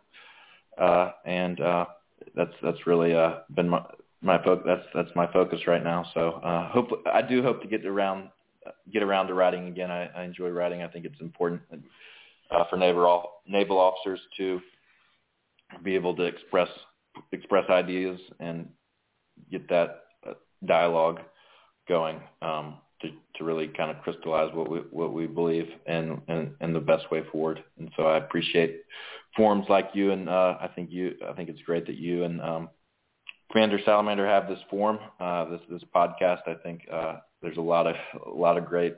uh, and uh, that's that's really uh, been my my focus. That's that's my focus right now. So uh, hope I do hope to get around get around to writing again. I, I enjoy writing. I think it's important uh, for naval naval officers to be able to express express ideas and get that uh, dialogue going um, to to really kind of crystallize what we what we believe and and, and the best way forward. And so I appreciate forums like you, and uh, I think you I think it's great that you and um, Commander Salamander have this forum, uh, this this podcast. I think uh, there's a lot of a lot of great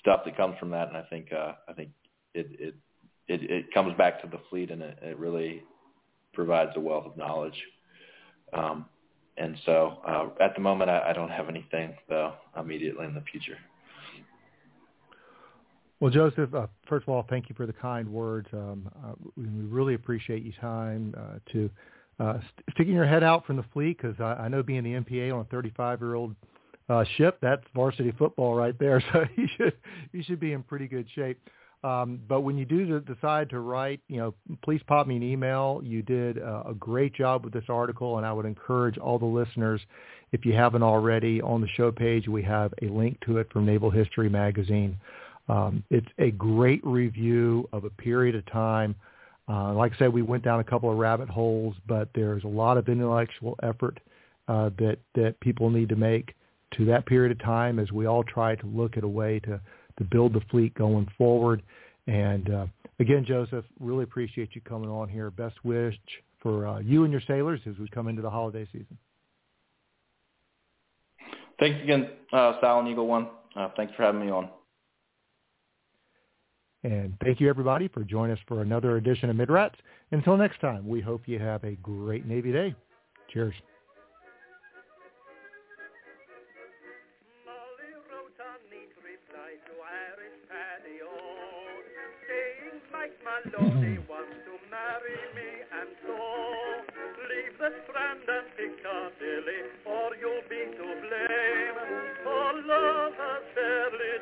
stuff that comes from that, and I think uh, I think it, it it it comes back to the fleet, and it, it really provides a wealth of knowledge. Um, and so uh, at the moment, I, I don't have anything though immediately in the future. Well, Joseph, uh, first of all, thank you for the kind words. Um, uh, we really appreciate your time uh, to uh, sticking your head out from the fleet because I, I know being the MPA on a 35-year-old uh, ship, that's varsity football right there. So you should you should be in pretty good shape. Um, but when you do decide to write, you know, please pop me an email. You did a great job with this article, and I would encourage all the listeners, if you haven't already, on the show page we have a link to it from Naval History Magazine. Um, it's a great review of a period of time. Uh, like I said, we went down a couple of rabbit holes, but there's a lot of intellectual effort uh, that that people need to make to that period of time as we all try to look at a way to to build the fleet going forward. And uh, again, Joseph, really appreciate you coming on here. Best wish for uh, you and your sailors as we come into the holiday season. Thanks again, uh, Sal and Eagle One. Uh, thanks for having me on. And thank you, everybody, for joining us for another edition of Midrats. Until next time, we hope you have a great Navy Day. Cheers. Maloney wants to marry me and so leave the strand and Piccadilly or you'll be to blame. For love has fairly